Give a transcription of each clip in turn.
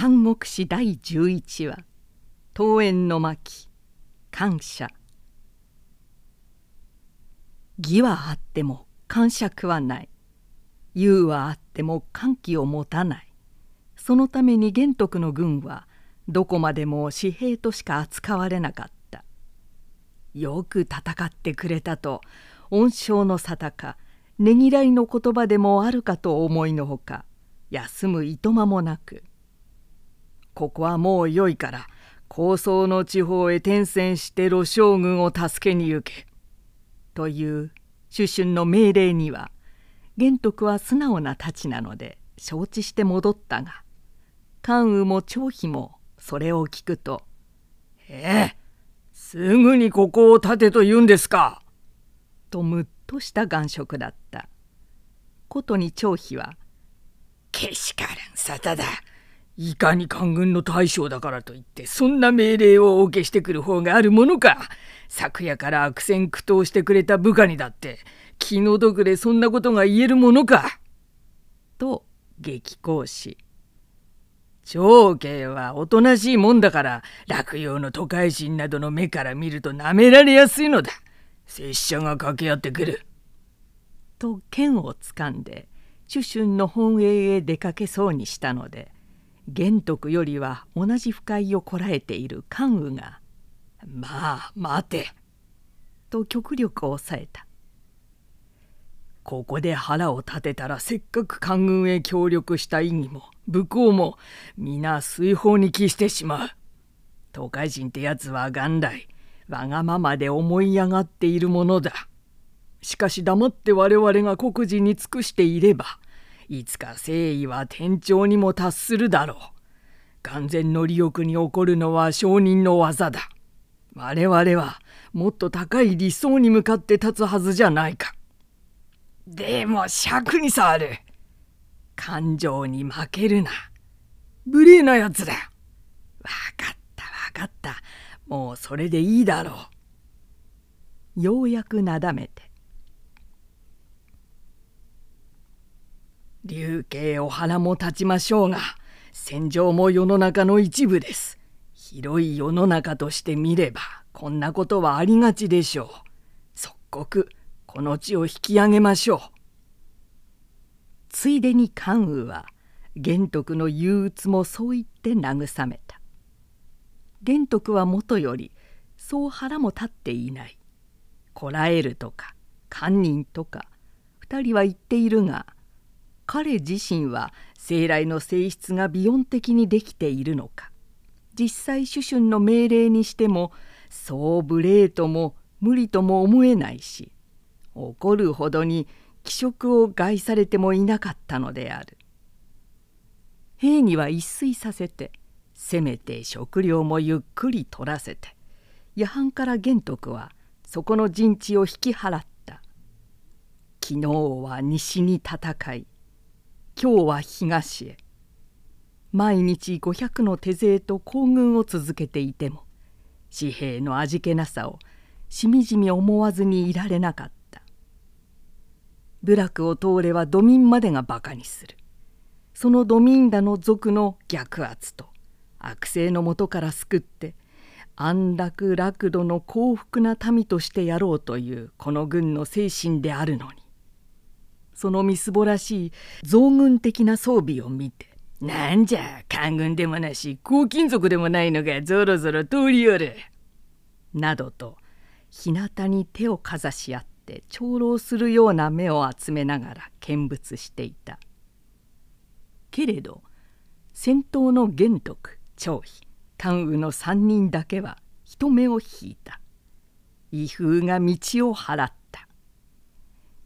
三国志第11話「桃園の巻。感謝」義はあっても感触はない。勇はあっても歓喜を持たない。そのために玄徳の軍はどこまでも紙幣としか扱われなかった。よく戦ってくれたと恩賞の沙汰かねぎらいの言葉でもあるかと思いのほか休むいとまもなくここはもうよいから高層の地方へ転戦して露将軍を助けに行け」という主春の命令には玄徳は素直な太刀なので承知して戻ったが関羽も張飛もそれを聞くと「ええすぐにここを立てと言うんですか!」とむっとした眼色だった。ことに張飛は「けしからん沙汰だ。いかに官軍の大将だからといってそんな命令をお受けしてくる方があるものか。昨夜から悪戦苦闘してくれた部下にだって気の毒でそんなことが言えるものか」と激高し長兄はおとなしいもんだから落葉の都会人などの目から見るとなめられやすいのだ。拙者が掛け合ってくる。と剣をつかんで主春の本営へ出かけそうにしたので玄徳よりは同じ不快をこらえている関羽が「まあ待て」と極力抑えた。ここで腹を立てたらせっかく官軍へ協力した意義も武功も皆水泡に帰してしまう。東海人ってやつは元来わがままで思い上がっているものだ。しかし黙って我々が国事に尽くしていればいつか誠意は天長にも達するだろう。完全の利欲に起こるのは商人の技だ。我々はもっと高い理想に向かって立つはずじゃないか。でも尺に触る。感情に負けるな。無礼なやつだ。わかったわかった。もうそれでいいだろう。ようやくなだめて。流刑お花も立ちましょうが戦場も世の中の一部です。広い世の中として見ればこんなことはありがちでしょう。即刻この地を引き上げましょう。ついでに関羽は玄徳の憂鬱もそう言って慰めた。玄徳はもとよりそう腹も立っていない。こらえるとか堪忍とか2人は言っているが彼自身は生来の性質が美音的にできているのか。実際主春の命令にしてもそう無礼とも無理とも思えないし怒るほどに気色を害されてもいなかったのである。兵には一睡させてせめて食料もゆっくり取らせて夜半から玄徳はそこの陣地を引き払った。昨日は西に戦い今日は東へ。毎日500の手勢と行軍を続けていても紙幣の味気なさをしみじみ思わずにいられなかった。部落を通れば土民までがバカにする。その土民らの族の逆圧と悪性のもとから救って安楽楽土の幸福な民としてやろうというこの軍の精神であるのに。そのみすぼらしい増軍的な装備を見てなんじゃ官軍でもなし黄金族でもないのがぞろぞろ通りよる。などと日向に手をかざし合って長老するような目を集めながら見物していた。けれど先頭の玄徳張飛関羽の3人だけは人目を引いた。威風が道を払った。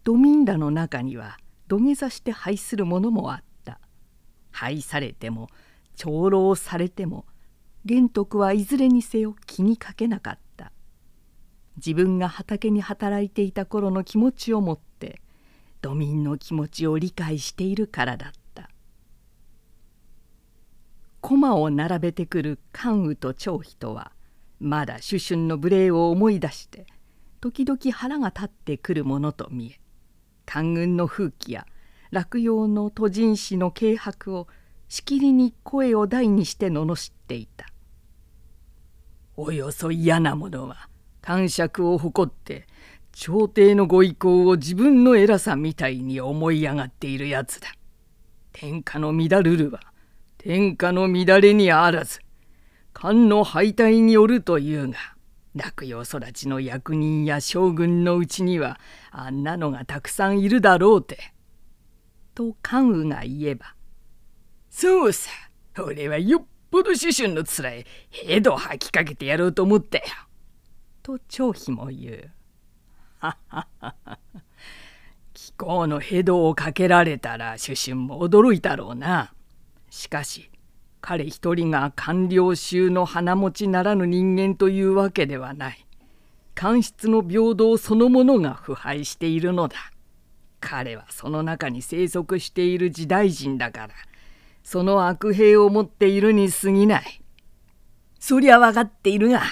ドミンダの中には土下座して拝するものもあった。拝されても長老されても玄徳はいずれにせよ気にかけなかった。自分が畑に働いていた頃の気持ちをもって土民の気持ちを理解しているからだった。駒を並べてくる関羽と張飛とはまだ主春の無礼を思い出して時々腹が立ってくるものと見え官軍の風紀や落葉の都人誌の軽薄をしきりに声を大にして罵っていたおよそ嫌なものは感触を誇って朝廷のご意向を自分の偉さみたいに思い上がっているやつだ。天下の乱るるは天下の乱れにあらず漢の敗退によるというが落葉育ちの役人や将軍のうちにはあんなのがたくさんいるだろうて。と関羽が言えば「そうさ俺はよっぽど主春のつらいヘドを吐きかけてやろうと思ったよ。と張飛も言う。はははは。気候のヘドをかけられたら主春も驚いたろうな。しかし彼一人が官僚衆の花持ちならぬ人間というわけではない。官室の平等そのものが腐敗しているのだ。彼はその中に生息している時代人だからその悪兵を持っているに過ぎない。そりゃ分かっているが、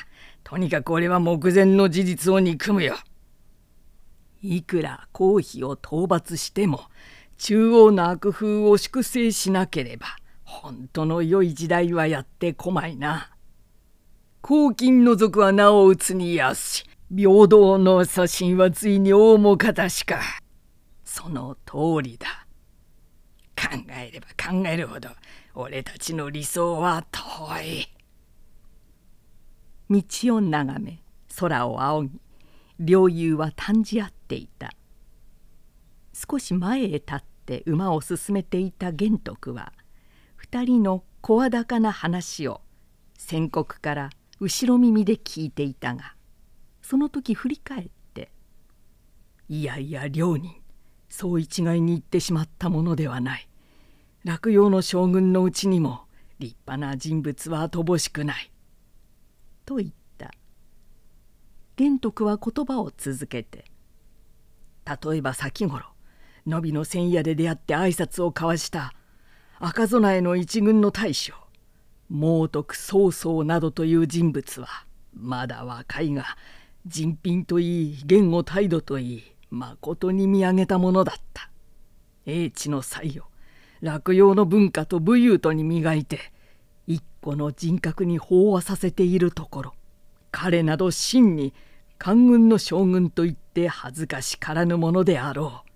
とにかく俺は目前の事実を憎むよ。いくら公費を討伐しても、中央の悪風を粛清しなければ、本当の良い時代はやってこまいな。公金の族は名を打つにやし、平等の写真はついに大もかたしか。その通りだ。考えれば考えるほど俺たちの理想は遠い道を眺め空を仰ぎ両友は嘆じ合っていた少し前へ立って馬を進めていた玄徳は二人の声高な話を先刻から後ろ耳で聞いていたがその時振り返って「いやいや両人そう一概に言ってしまったものではない。落葉の将軍のうちにも立派な人物は乏しくない」と言った玄徳は言葉を続けて「例えば先頃野比の千夜で出会って挨拶を交わした赤備えの一軍の大将猛徳曹操などという人物はまだ若いが人品といい言語態度といいまことに見上げたものだった。英知の才を落葉の文化と武勇とに磨いて一個の人格に飽和させているところ。彼など真に官軍の将軍といって恥ずかしからぬものであろう。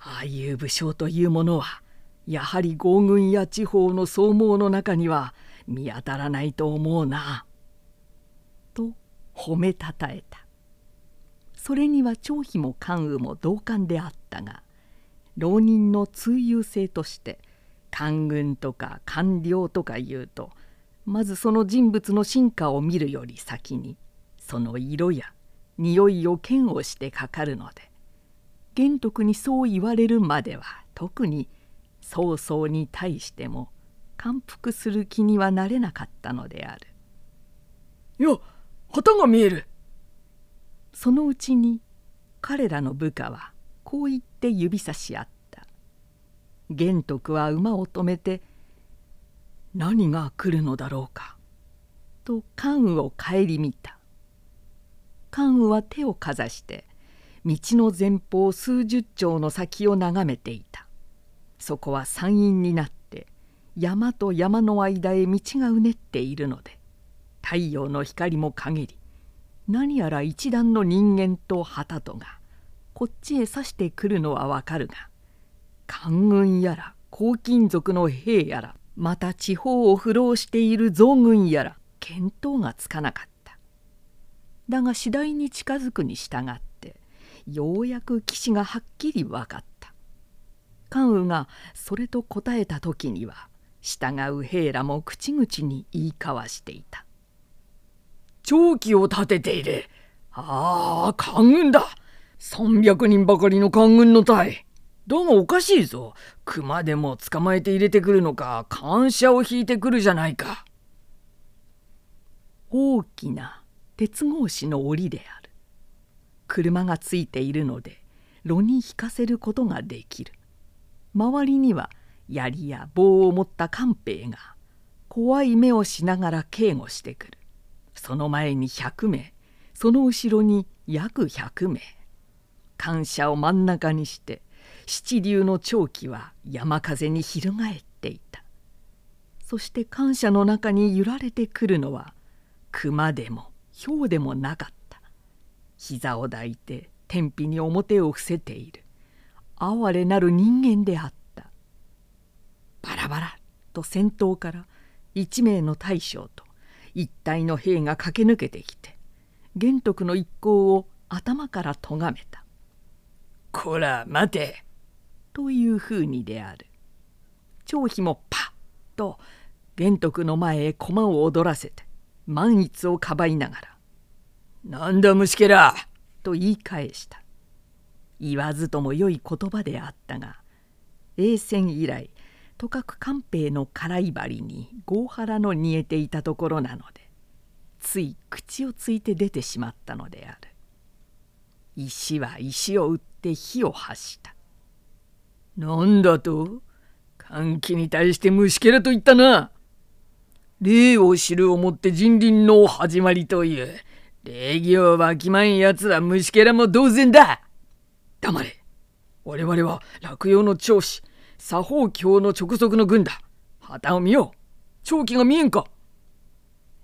ああいう武将というものはやはり豪軍や地方の総網の中には見当たらないと思うな」と褒めたたえた。それには張飛も関羽も同感であったが浪人の通遊性として官軍とか官僚とか言うとまずその人物の進化を見るより先にその色や匂いを嫌悪してかかるので玄徳にそう言われるまでは特に曹操に対しても感服する気にはなれなかったのである。いや旗が見える。そのうちに彼らの部下はこう言って指さし合った。玄徳は馬を止めて「何が来るのだろうか」と関羽を顧みた。関羽は手をかざして道の前方数十丁の先を眺めていたそこは山陰になって山と山の間へ道がうねっているので太陽の光も陰り何やら一段の人間と旗とがこっちへ指してくるのはわかるが官軍やら黄金族の兵やらまた地方を浮浪している増軍やら見当がつかなかった。だが次第に近づくに従ってようやく岸がはっきり分かった。関羽がそれと答えた時には従う兵らも口々に言い交わしていた「長期を立てているああ官軍だ300人ばかりの官軍の隊。どうもおかしいぞ。熊でも捕まえて入れてくるのか、感謝を引いてくるじゃないか。大きな鉄格子の檻である。車がついているので、炉に引かせることができる。周りには槍や棒を持った官兵が怖い目をしながら警護してくる。その前に100名、その後ろに約100名。感謝を真ん中にして七流の長期は山風に翻っていたそして感謝の中に揺られてくるのは熊でも豹でもなかった膝を抱いて天日に表を伏せている哀れなる人間であった。バラバラ。と先頭から一名の大将と一体の兵が駆け抜けてきて玄徳の一行を頭から咎めた「こら待て!」というふうにである。張飛もパッと玄徳の前へ駒を踊らせて万一をかばいながら「なんだ虫けら!」と言い返した言わずとも良い言葉であったが栄戦以来とかく官兵の辛い針に合原の煮えていたところなのでつい口をついて出てしまったのである。石は石を打って火を発した。なんだと？歓喜に対して虫けらと言ったな。礼を知るをもって人倫の始まりという礼儀をわきまんやつは虫けらも同然だ。黙れ。我々は落葉の長子左方教の直属の軍だ。旗を見よう。長期が見えんか。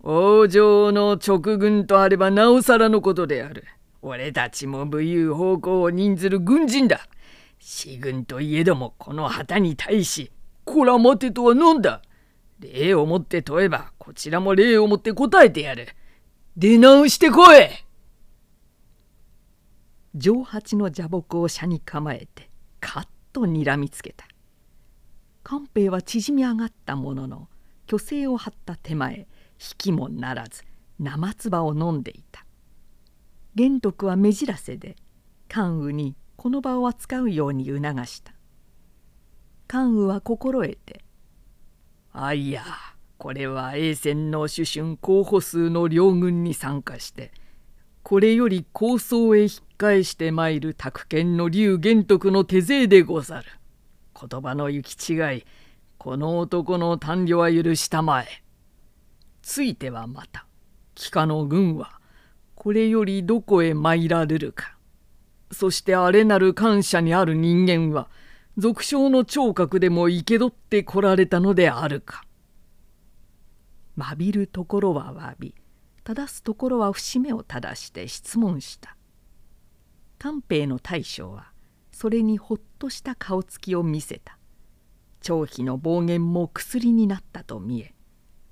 王城の直軍とあればなおさらのことである。俺たちも武勇方向を任ずる軍人だ。士軍といえどもこの旗に対しこら待てとは何だ。礼をもって問えばこちらも礼をもって答えてやる。出直してこい。上八の蛇木を車に構えてカッとにらみつけた。官兵は縮み上がったものの虚勢を張った手前引きもならず生唾を飲んでいた。玄徳は目じらせで関羽にこの場を扱うように促した。関羽は心得て「あいやこれは栄戦の主春候補数の両軍に参加してこれより構想へ引っ返してまいる宅建の竜玄徳の手勢でござる。言葉の行き違いこの男の短慮は許したまえついてはまた帰化の軍はこれよりどこへ参られるかそしてあれなる感謝にある人間は俗称の聴覚でも生け取ってこられたのであるか。詫びるところは詫び正すところは節目を正して質問した。官兵の大将はそれにほっとした顔つきを見せた張飛の暴言も薬になったと見え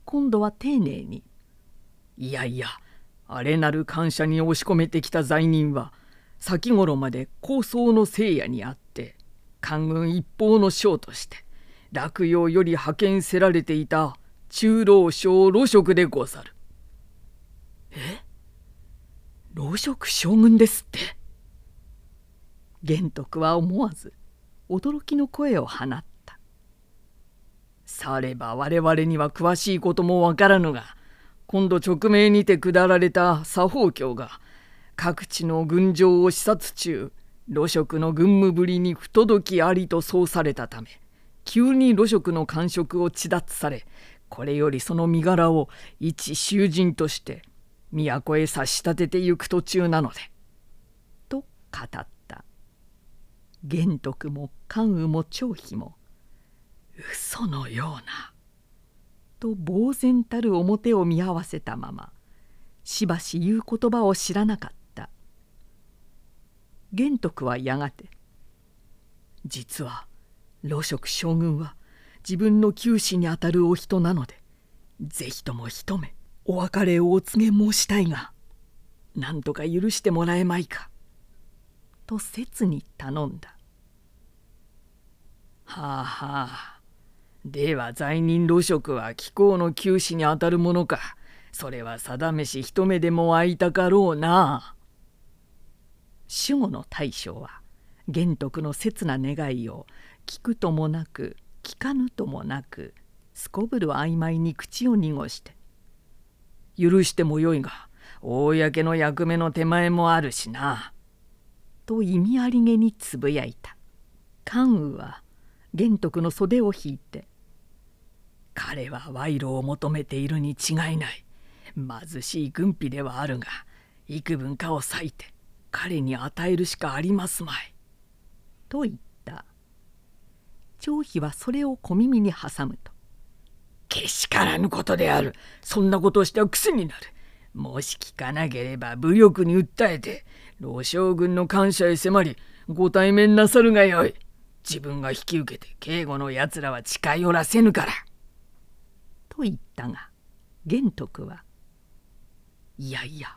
今度は丁寧に「いやいやあれなる感謝に押し込めてきた罪人は先頃まで高僧の聖夜にあって官軍一方の将として落葉より派遣せられていた中老将露職でござる。え？老職将軍ですって。玄徳は思わず驚きの声を放った。されば我々には詳しいこともわからぬが今度直命にて下られた左方教が各地の軍場を視察中露食の軍務ぶりに不届きありとそうされたため急に露食の官職を地奪されこれよりその身柄を一囚人として都へ差し立ててゆく途中なので。と語った玄徳も関羽も張飛も嘘のようなと呆然たる表を見合わせたまましばし言う言葉を知らなかった玄徳はやがて「実は老職将軍は自分の九死にあたるお人なので是非とも一目お別れをお告げ申したいが何とか許してもらえまいか」と切に頼んだはあはあ。では罪人露職は貴公の九死にあたるものか。それは定めし一目でも会いたかろうな。守護の大将は玄徳の切な願いを聞くともなく聞かぬともなくすこぶる曖昧に口を濁して「許してもよいが公の役目の手前もあるしな」と意味ありげにつぶやいた。関羽は玄徳の袖を引いて「彼は賄賂を求めているに違いない。貧しい軍費ではあるが幾分かを割いて彼に与えるしかありますまい」と言った。張飛はそれを小耳に挟むと「けしからぬことであるそんなことをしては癖になるもし聞かなければ武力に訴えて老将軍の感謝へ迫りご対面なさるがよい自分が引き受けて警護のやつらは近寄らせぬから。と言ったが玄徳はいやいや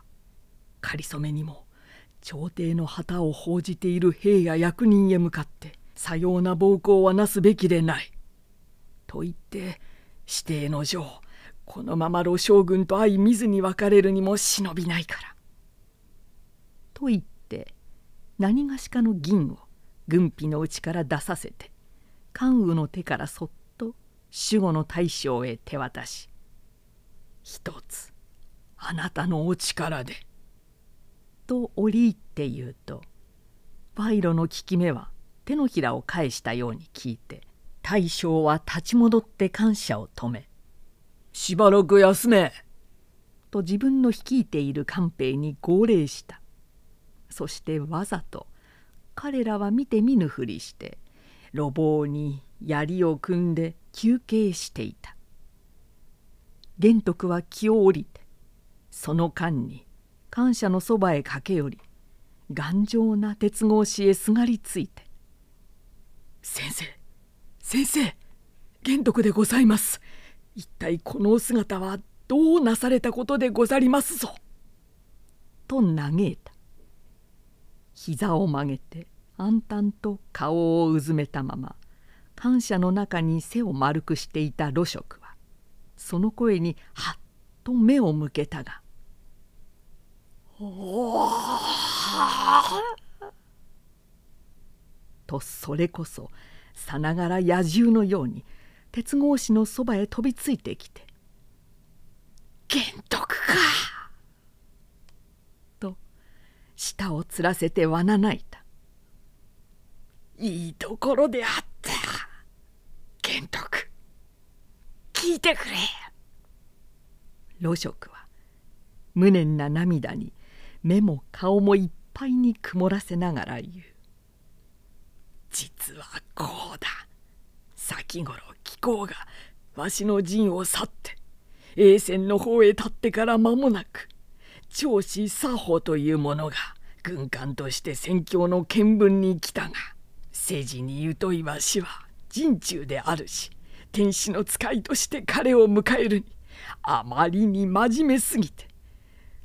仮初めにも朝廷の旗を報じている兵や役人へ向かってさような暴行はなすべきでない。と言って指定の上このまま老将軍と相見ずに別れるにも忍びないから。と言って何がしかの銀を軍費の内から出させて関羽の手からそっと守護の大将へ手渡し「一つあなたのお力で」と折り入って言うと賄賂の効き目は手のひらを返したように聞いて大将は立ち戻って感謝を止め「しばらく休め」と自分の率いている官兵に号令した。そしてわざと彼らは見て見ぬふりして路傍に槍を組んで休憩していた。玄徳は気を降りてその間に感謝のそばへ駆け寄り頑丈な鉄格子へすがりついて「先生先生玄徳でございます。一体このお姿はどうなされたことでござりますぞ」と嘆いた。膝を曲げて暗淡と顔をうずめたまま感謝の中に背を丸くしていた露食はその声にはっと目を向けたがおおとそれこそさながら野獣のように鉄格子のそばへ飛びついてきて「玄徳か!」と舌をつらせてわなないた「いいところであった玄徳聞いてくれ!」露食は無念な涙に目も顔もいっぱいに曇らせながら言う実はこうだ。先頃貴公がわしの陣を去って栄泉の方へ立ってから間もなく長子作法という者が軍艦として戦況の見聞に来たが世事に疎いわしは陣中であるし天使の使いとして彼を迎えるにあまりに真面目すぎて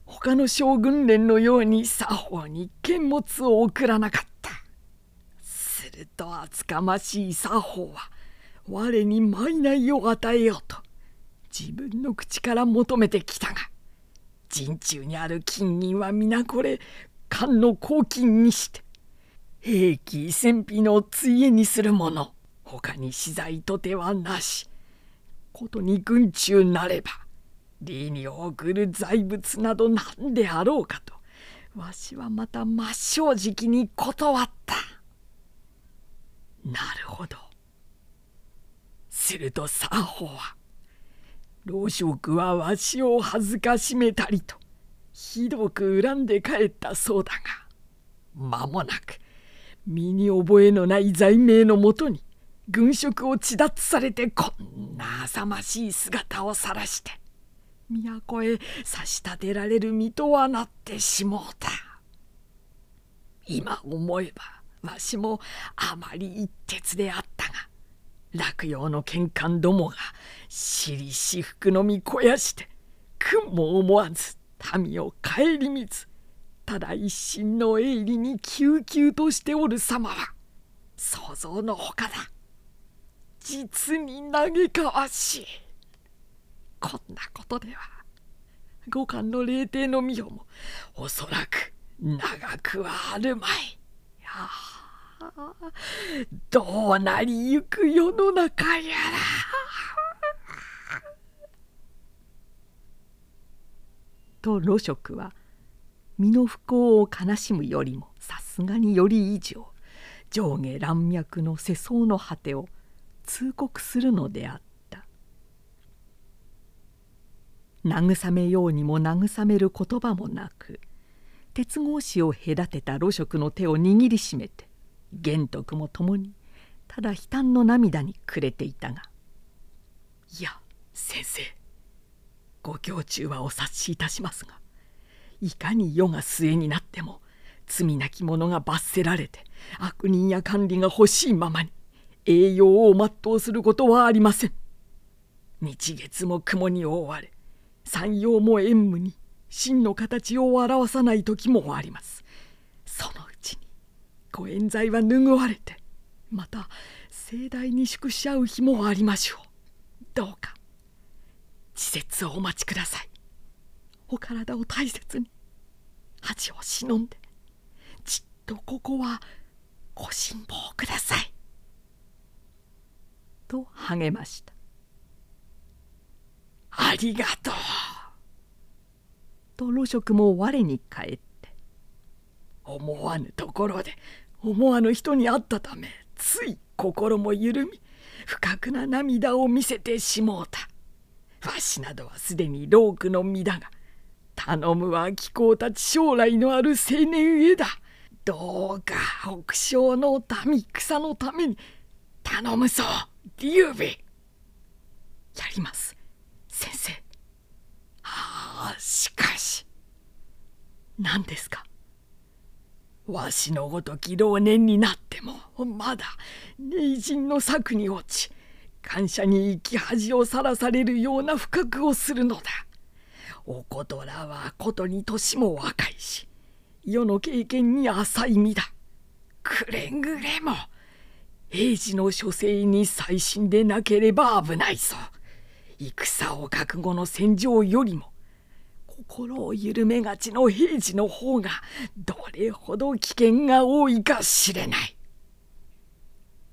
他の将軍連のように作法に剣物を送らなかった。すると厚かましい作法は我に賄を与えようと自分の口から求めてきたが陣中にある金銀は皆これ官の公金にして兵器戦費のついえにするもの他に資材とてはなしことに軍中なれば利に送る財物など何であろうかとわしはまた真正直に断った。なるほど。すると作法は老職はわしを恥ずかしめたりとひどく恨んで帰ったそうだが間もなく身に覚えのない罪名のもとに軍職を治奪されてこんな浅ましい姿を晒して都へ差し立てられる身とはなってしもうた。今思えばわしもあまり一徹であったが落葉の玄関どもが私利私服のみ肥やして君も思わず民を顧みずただ一心の営利に救急としておる様は想像のほかだ。実に嘆かわしい。こんなことでは五感の霊帝の御代もおそらく長くはあるまい。やどうなりゆく世の中やら。と露食は身の不幸を悲しむよりもさすがにより以上上下乱脈の世相の果てを通告するのであった慰めようにも慰める言葉もなく鉄格子を隔てた露食の手を握りしめて玄徳も共にただ悲嘆の涙に暮れていたが「いや先生ご胸中はお察しいたしますがいかに世が末になっても罪なき者が罰せられて悪人や管理が欲しいままに栄養を全うすることはありません。日月も雲に覆われ山陽も縁夢に真の形を表さない時もあります。そのご冤罪は拭われてまた盛大に祝し合う日もありましょう。どうか季節をお待ちください。お体を大切に恥を忍んでじっとここはご辛抱ください。と励ました。ありがとう。と露食も我に返って思わぬところで思わぬ人に会ったためつい心も緩み不覚な涙を見せてしもうた。わしなどはすでに老苦の身だが頼むは貴公たち将来のある青年へだ。どうか北昇の民草のために頼むぞ劉備。やります先生。ああしかし。何ですか？わしのごとき老年になってもまだ名人の策に落ち感謝に生き恥をさらされるような深くをするのだ。おことらはことに年も若いし世の経験に浅い身だ。くれぐれも平治の書生に細心でなければ危ないぞ。戦を覚悟の戦場よりも心を緩めがちの平治の方がどれほど危険が多いか知れない。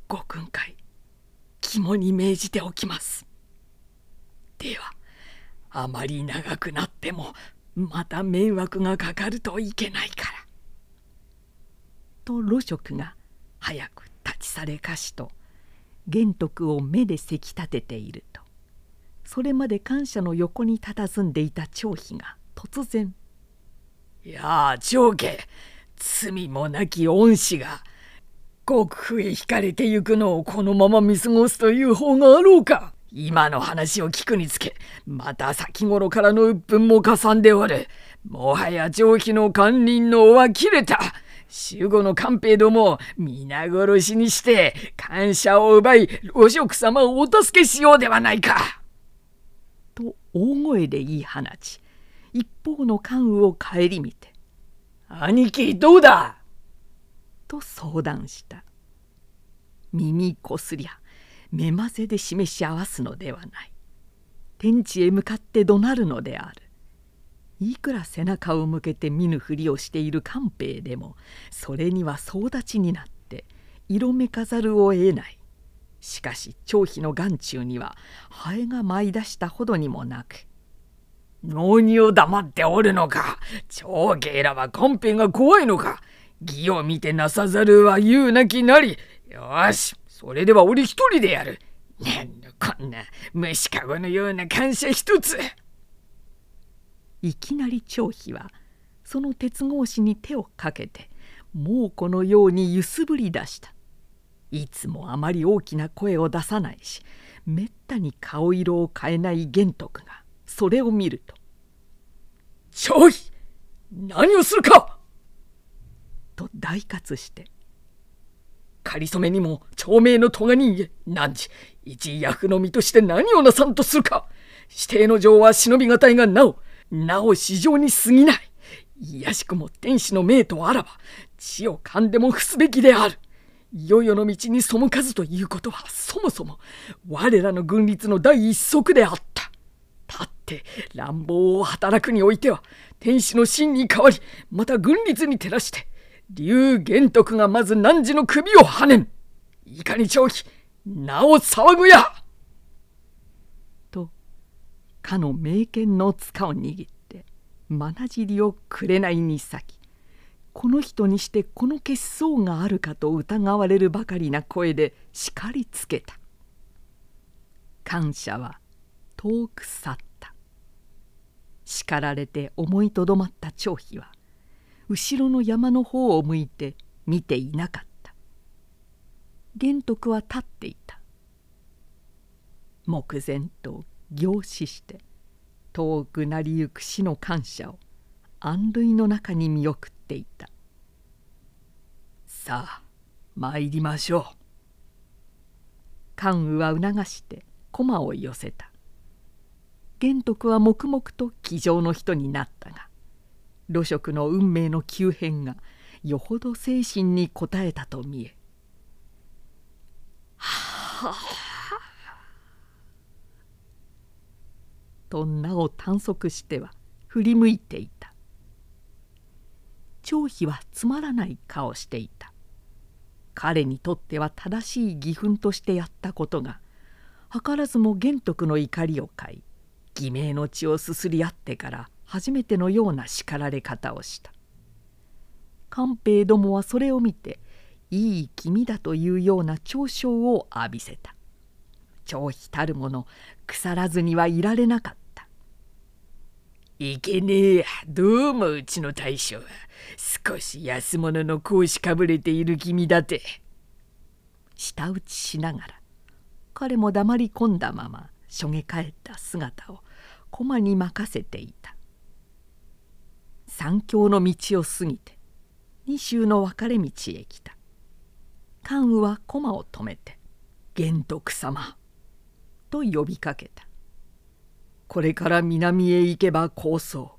ご訓戒肝に銘じておきます。ではあまり長くなってもまた迷惑がかかるといけないから。と露食が早く立ち去れかしと玄徳を目でせき立てているとそれまで感謝の横に佇んでいた張飛が突然「いやあ長家罪もなき恩師が極不へ惹かれてゆくのをこのまま見過ごすという方があろうか。今の話を聞くにつけまた先頃からの鬱憤もかさんでおる。もはや長飛の官人の尾は切れた。守護の官兵ども皆殺しにして感謝を奪いお職様をお助けしようではないか。と大声で言い放ち一方の関羽を顧みて「兄貴どうだ!」と相談した。耳こすりゃ目まぜで示し合わすのではない。天地へ向かって怒鳴るのである。いくら背中を向けて見ぬふりをしている官兵でもそれには総立ちになって色めかざるを得ない。しかし張飛の眼中にはハエが舞い出したほどにもなく「何を黙っておるのか。長兄らは官兵が怖いのか。義を見てなさざるは言うなきなり。よしそれでは俺一人でやる。なんだこんな虫かごのような感謝一つ」いきなり張飛はその鉄格子に手をかけて猛虎のように揺すぶり出した。いつもあまり大きな声を出さないしめったに顔色を変えない玄徳がそれを見ると「張飛何をするか!」と大喝して「かりそめにも長命の咎人へ汝一役の身として何をなさんとするか指定の情は忍びがたいがなおなお市場に過ぎないいやしくも天使の命とあらば血を噛んでも伏すべきであるいよいよの道に背かずということはそもそも我らの軍律の第一則であった！たって乱暴を働くにおいては天使の真に代わりまた軍律に照らして竜玄徳がまず汝の首をはねん。いかに長期なお騒ぐや！とかの名犬の塚を握ってまなじりを紅に裂きこの人にしてこの血相があるかと疑われるばかりな声で叱りつけた。感謝は遠く去った。叱られて思いとどまった張飛は後ろの山の方を向いて見ていなかった。玄徳は立っていた。目前と凝視して遠くなりゆく死の感謝を安類の中に見送っていた。さあ参りましょう。関羽は促して駒を寄せた。玄徳は黙々と騎乗の人になったが露食の運命の急変がよほど精神に応えたと見え「はあ」と名を探索しては振り向いていた。張飛はつまらない顔していた。彼にとっては正しい義憤としてやったことが図らずも玄徳の怒りを買い偽名の血をすすり合ってから初めてのような叱られ方をした。官兵どもはそれを見ていい気味だというような嘲笑を浴びせた。張飛たるもの腐らずにはいられなかった。いけねえやどうもうちの大将。は少し安物の格子かぶれている気味だて。舌打ちしながら彼も黙り込んだまましょげ返った姿を駒に任せていた。三峡の道を過ぎて二州の分かれ道へ来た。関羽は駒を止めて「玄徳様」と呼びかけた。これから南へ行けば高層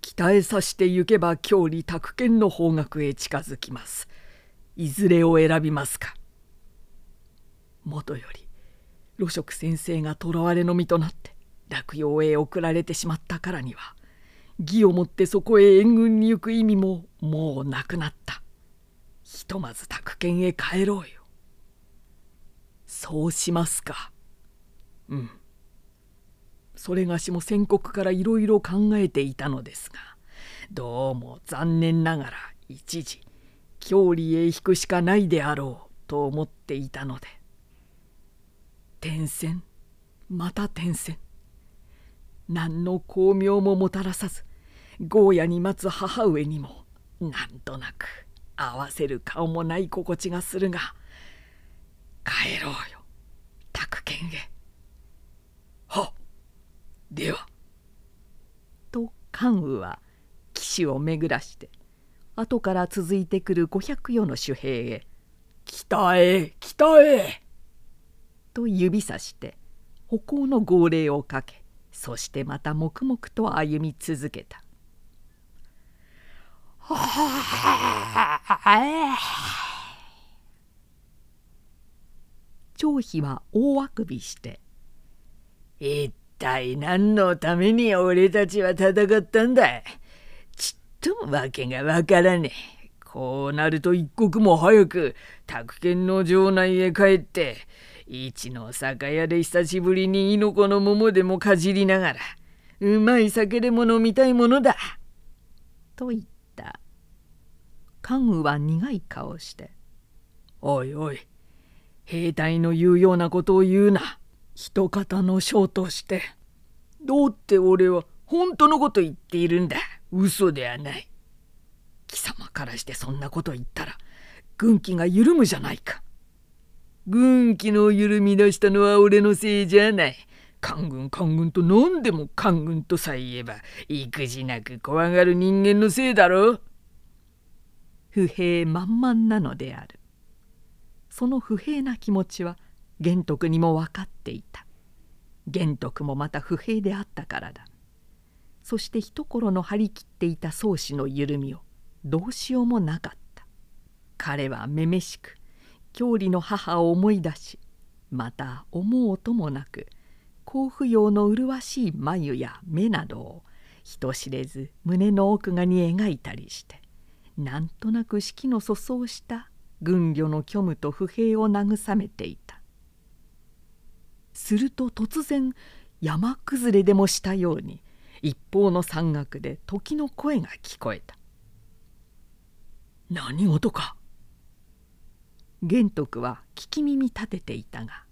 北へ指して行けば郷里宅建の方角へ近づきます。いずれを選びますか。もとより。露食先生が囚われの身となって落葉へ送られてしまったからには義をもってそこへ援軍に行く意味ももうなくなった。ひとまず宅建へ帰ろうよ。そうしますか。うん。それがしも宣告からいろいろ考えていたのですがどうも残念ながら一時郷里へ引くしかないであろうと思っていたので転戦また転戦何の巧妙ももたらさずゴーヤに待つ母上にもなんとなく合わせる顔もない心地がするが帰ろうよ宅建へ。はでは。と関羽は騎手を巡らして後から続いてくる五百余の守兵へ「北へ北へ!」と指さして歩行の号令をかけそしてまた黙々と歩み続けた。張飛は大あくびして「一体何のために俺たちは戦ったんだちっとも訳がわからねえ。こうなると一刻も早く宅建の城内へ帰って一の酒屋で久しぶりに猪子の桃でもかじりながらうまい酒でも飲みたいものだ。と言った。関羽は苦い顔して「おいおい兵隊の言うようなことを言うな一方の将としてどうって俺は本当のこと言っているんだ嘘ではない貴様からしてそんなこと言ったら軍紀が緩むじゃないか軍紀の緩み出したのは俺のせいじゃない。官軍官軍と何でも官軍とさえ言えば育児なく怖がる人間のせいだろ不平満々なのである。その不平な気持ちは玄徳にも分かっていた。玄徳もまた不平であったからだ。そして一頃の張り切っていた宗師の緩みをどうしようもなかった。彼はめめしく郷里の母を思い出しまた思うともなく甲府用の麗しい眉や目などを人知れず胸の奥がに描いたりしてなんとなく四季の粗相した軍旅の虚無と不平を慰めていたすると突然山崩れでもしたように一方の山岳で時の声が聞こえた「何事か?」玄徳は聞き耳立てていたが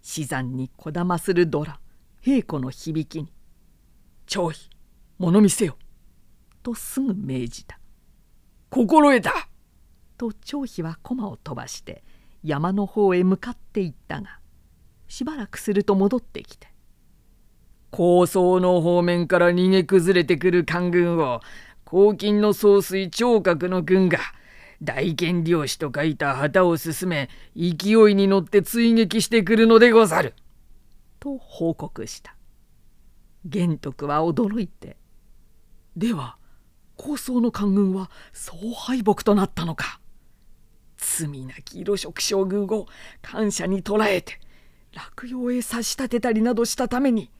死山にこだまするドラ平子の響きに「張飛物見せよ」とすぐ命じた「心得た!」と張飛は駒を飛ばして山の方へ向かっていったがしばらくすると戻ってきて「高層の方面から逃げ崩れてくる官軍を黄金の総帥聴覚の軍が大剣漁師と書いた旗を進め勢いに乗って追撃してくるのでござる。と報告した。玄徳は驚いて「では高僧の官軍は総敗北となったのか」罪なき色色将軍を感謝に捕らえて落葉へ差し立てたりなどしたために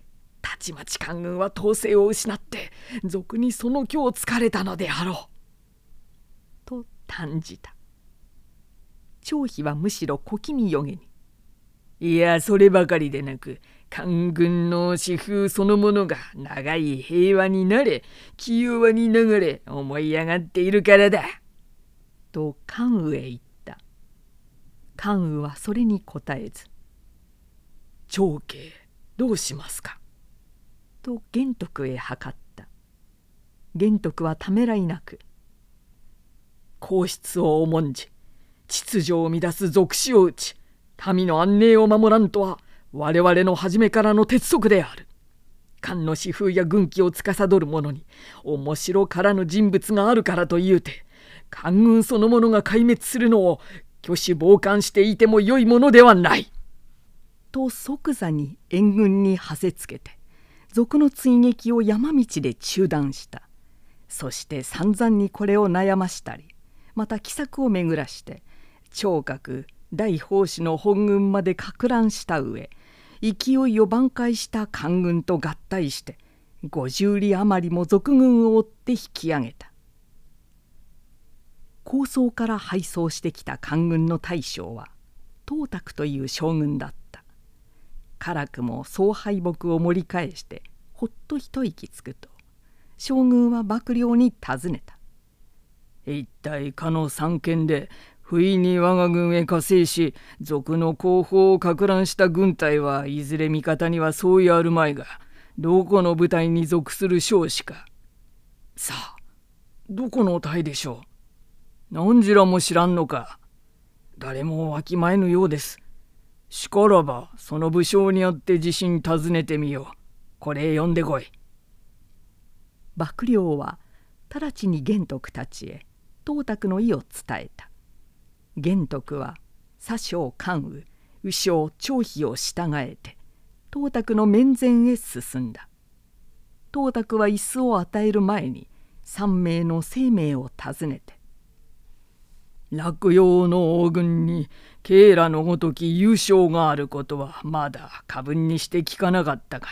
たちまち官軍は統制を失って俗にその今日疲れたのであろう。と嘆じた。張飛はむしろ小気味よげに「いやそればかりでなく官軍の私風そのものが長い平和になれ清和に流れ思い上がっているからだ」と関羽へ言った関羽はそれに答えず「長兄どうしますか?」と玄徳へ諮った玄徳はためらいなく皇室を重んじ秩序を乱す俗死を打ち民の安寧を守らんとは我々の初めからの鉄則である漢の私風や軍紀を司る者に面白からぬ人物があるからというて官軍そのものが壊滅するのを挙手傍観していてもよいものではない。と即座に援軍にはせつけて賊の追撃を山道で中断したそして散々にこれを悩ましたりまた奇策を巡らして聴覚大法師の本軍までか乱した上勢いを挽回した官軍と合体して50里余りも賊軍を追って引き上げた。高僧から敗走してきた官軍の大将は東卓という将軍だった。辛くも総敗北を盛り返してほっと一息つくと将軍は幕僚に尋ねた「一体かの三県で不意に我が軍へ加勢し賊の後方をか乱した軍隊はいずれ味方には相違あるまいがどこの部隊に属する将士か。さあどこの隊でしょう。何時らも知らんのか。誰もわきまえぬようです。しからばその武将によって自信尋ねてみよう。これ呼んでこい。幕僚は直ちに玄徳たちへ。東卓の意を伝えた。玄徳は左将関羽右将張飛を従えて東卓の面前へ進んだ。東卓は椅子を与える前に三名の生命を尋ねて落葉の王軍に慶良のごとき優勝があることはまだ過分にして聞かなかったが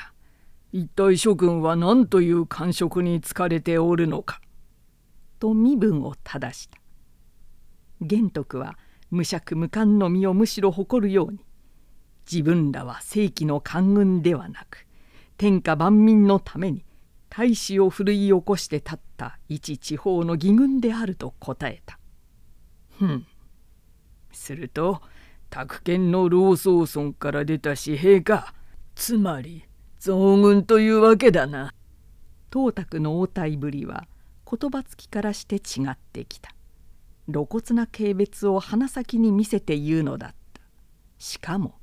一体諸君は何という感触に疲れておるのか。と身分を正した。玄徳は無釈無冠の身をむしろ誇るように自分らは正規の官軍ではなく天下万民のために大使を奮い起こして立った一地方の義軍であると答えた。ふん。すると宅建の老宗村から出た紙幣かつまり増軍というわけだな。東卓の応対ぶりは言葉つきからして違ってきた。露骨な軽蔑を鼻先に見せて言うのだった。しかも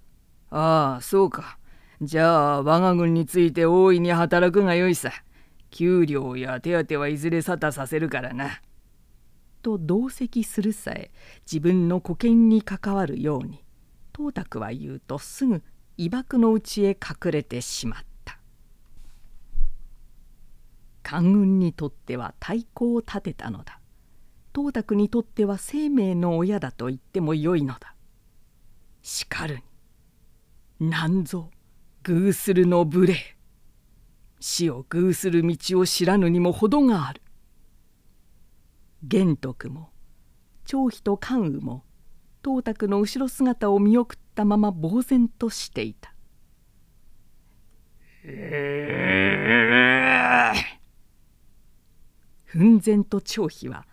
「ああそうか。じゃあ我が軍について大いに働くがよいさ。給料や手当はいずれ沙汰させるからな。と同席するさえ自分の保険に関わるように東卓は言うとすぐ威爆のうちへ隠れてしまった官軍にとっては太鼓を立てたのだ。東卓にとっては生命の親だと言ってもよいのだ。しかるになんぞ偶するの無礼。死を偶する道を知らぬにも程がある。玄徳も張飛と関羽も東卓の後ろ姿を見送ったまま呆然としていた。奮然と張飛は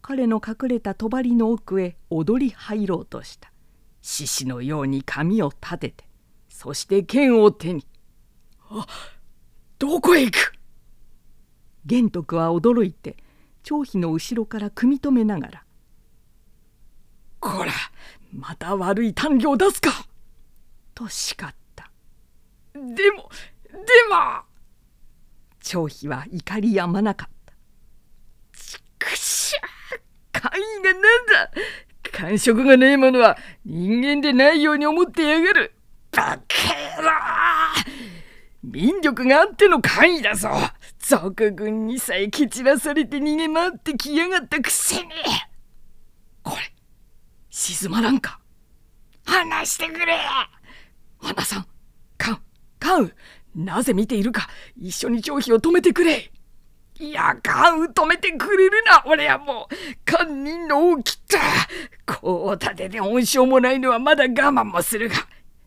彼の隠れた帳の奥へ踊り入ろうとした。獅子のように髪を立ててそして剣を手に「あどこへ行く?」玄徳は驚いて張飛の後ろから組み止めながら「こらまた悪い短慮を出すか!」と叱った「でもでも！張飛は怒りやまなかった。ちくしゃ官位がなんだ。感触がないものは人間でないように思ってやがる。バカ野郎。民力があっての官位だぞ。賊軍にさえ蹴散らされて逃げ回ってきやがったくせに。これ静まらんか？話してくれ。花さんカンカンなぜ見ているか一緒に張飛を止めてくれ。いや、カン止めてくれるな、俺はもう、堪忍の大きった。こう立てて恩賞もないのはまだ我慢もするが、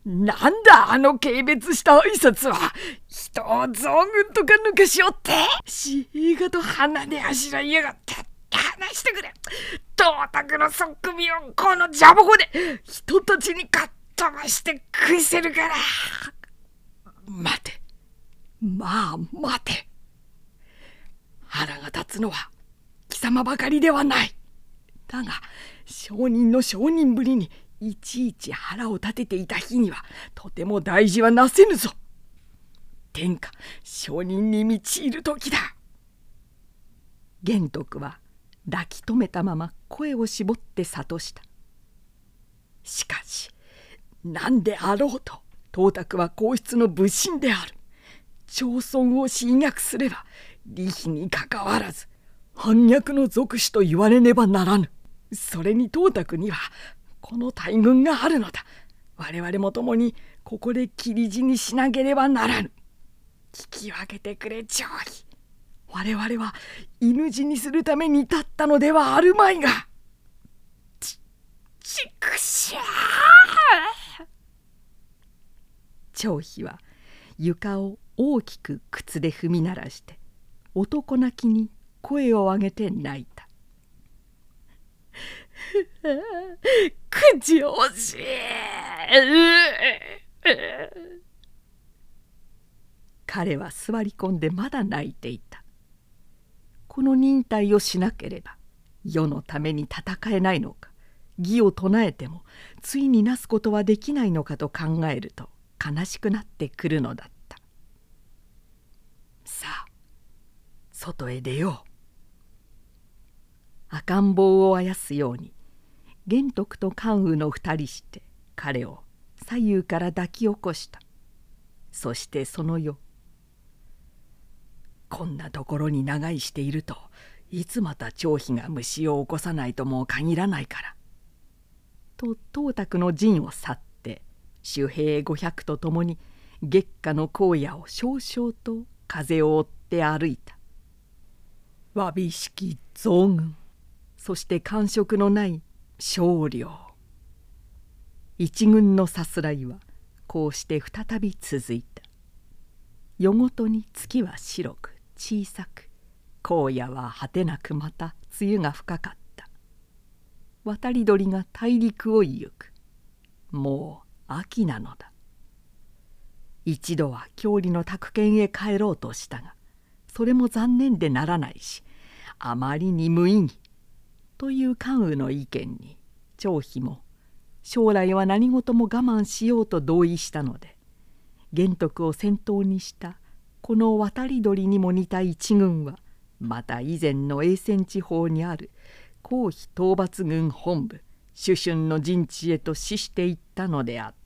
なんだあの軽蔑した挨拶は。人を雑軍とか抜かしおって。シーガと鼻であしらいやがって。話してくれ。東卓のそっくみをこのジャボコで。人たちにかっ飛ばして食いせるから。待て。まあ待て。腹が立つのは貴様ばかりではない。だが証人の証人ぶりにいちいち腹を立てていた日にはとても大事はなせぬぞ。天下証人に満ちる時だ。玄徳は抱き留めたまま声を絞って諭した。しかし何であろうと董卓は皇室の武神である。朝村を侵略すれば利費にかかわらず反逆の属種と言われねばならぬ。それに董卓にはこの大軍があるのだ。我々も共にここで切り死にしなければならぬ。聞き分けてくれ長飛我々は犬死にするために立ったのではあるまいが。ちちくしゃ長飛は床を大きく靴で踏み鳴らして男泣きに声を上げて泣いた。口惜しい彼は座り込んでまだ泣いていた。この忍耐をしなければ世のために戦えないのか義を唱えてもついになすことはできないのかと考えると悲しくなってくるのだった。さあ外へ出よう赤ん坊をあやすように玄徳と関羽の二人して彼を左右から抱き起こしたそしてその夜こんなところに長居しているといつまた張飛が虫を起こさないとも限らないから。と董卓の陣を去って守兵500と共に月下の荒野を少々と風を追って歩いた。わびしき増軍そして感触のない少量。一軍のさすらいはこうして再び続いた。夜ごとに月は白く小さく荒野は果てなくまた梅雨が深かった。渡り鳥が大陸を行く。もう秋なのだ。一度は郷里の宅建へ帰ろうとしたがそれも残念でならないしあまりに無意義という関羽の意見に張飛も将来は何事も我慢しようと同意したので玄徳を先頭にしたこの渡り鳥にも似た一軍はまた以前の永泉地方にある皇妃討伐軍本部主春の陣地へと死していったのであった。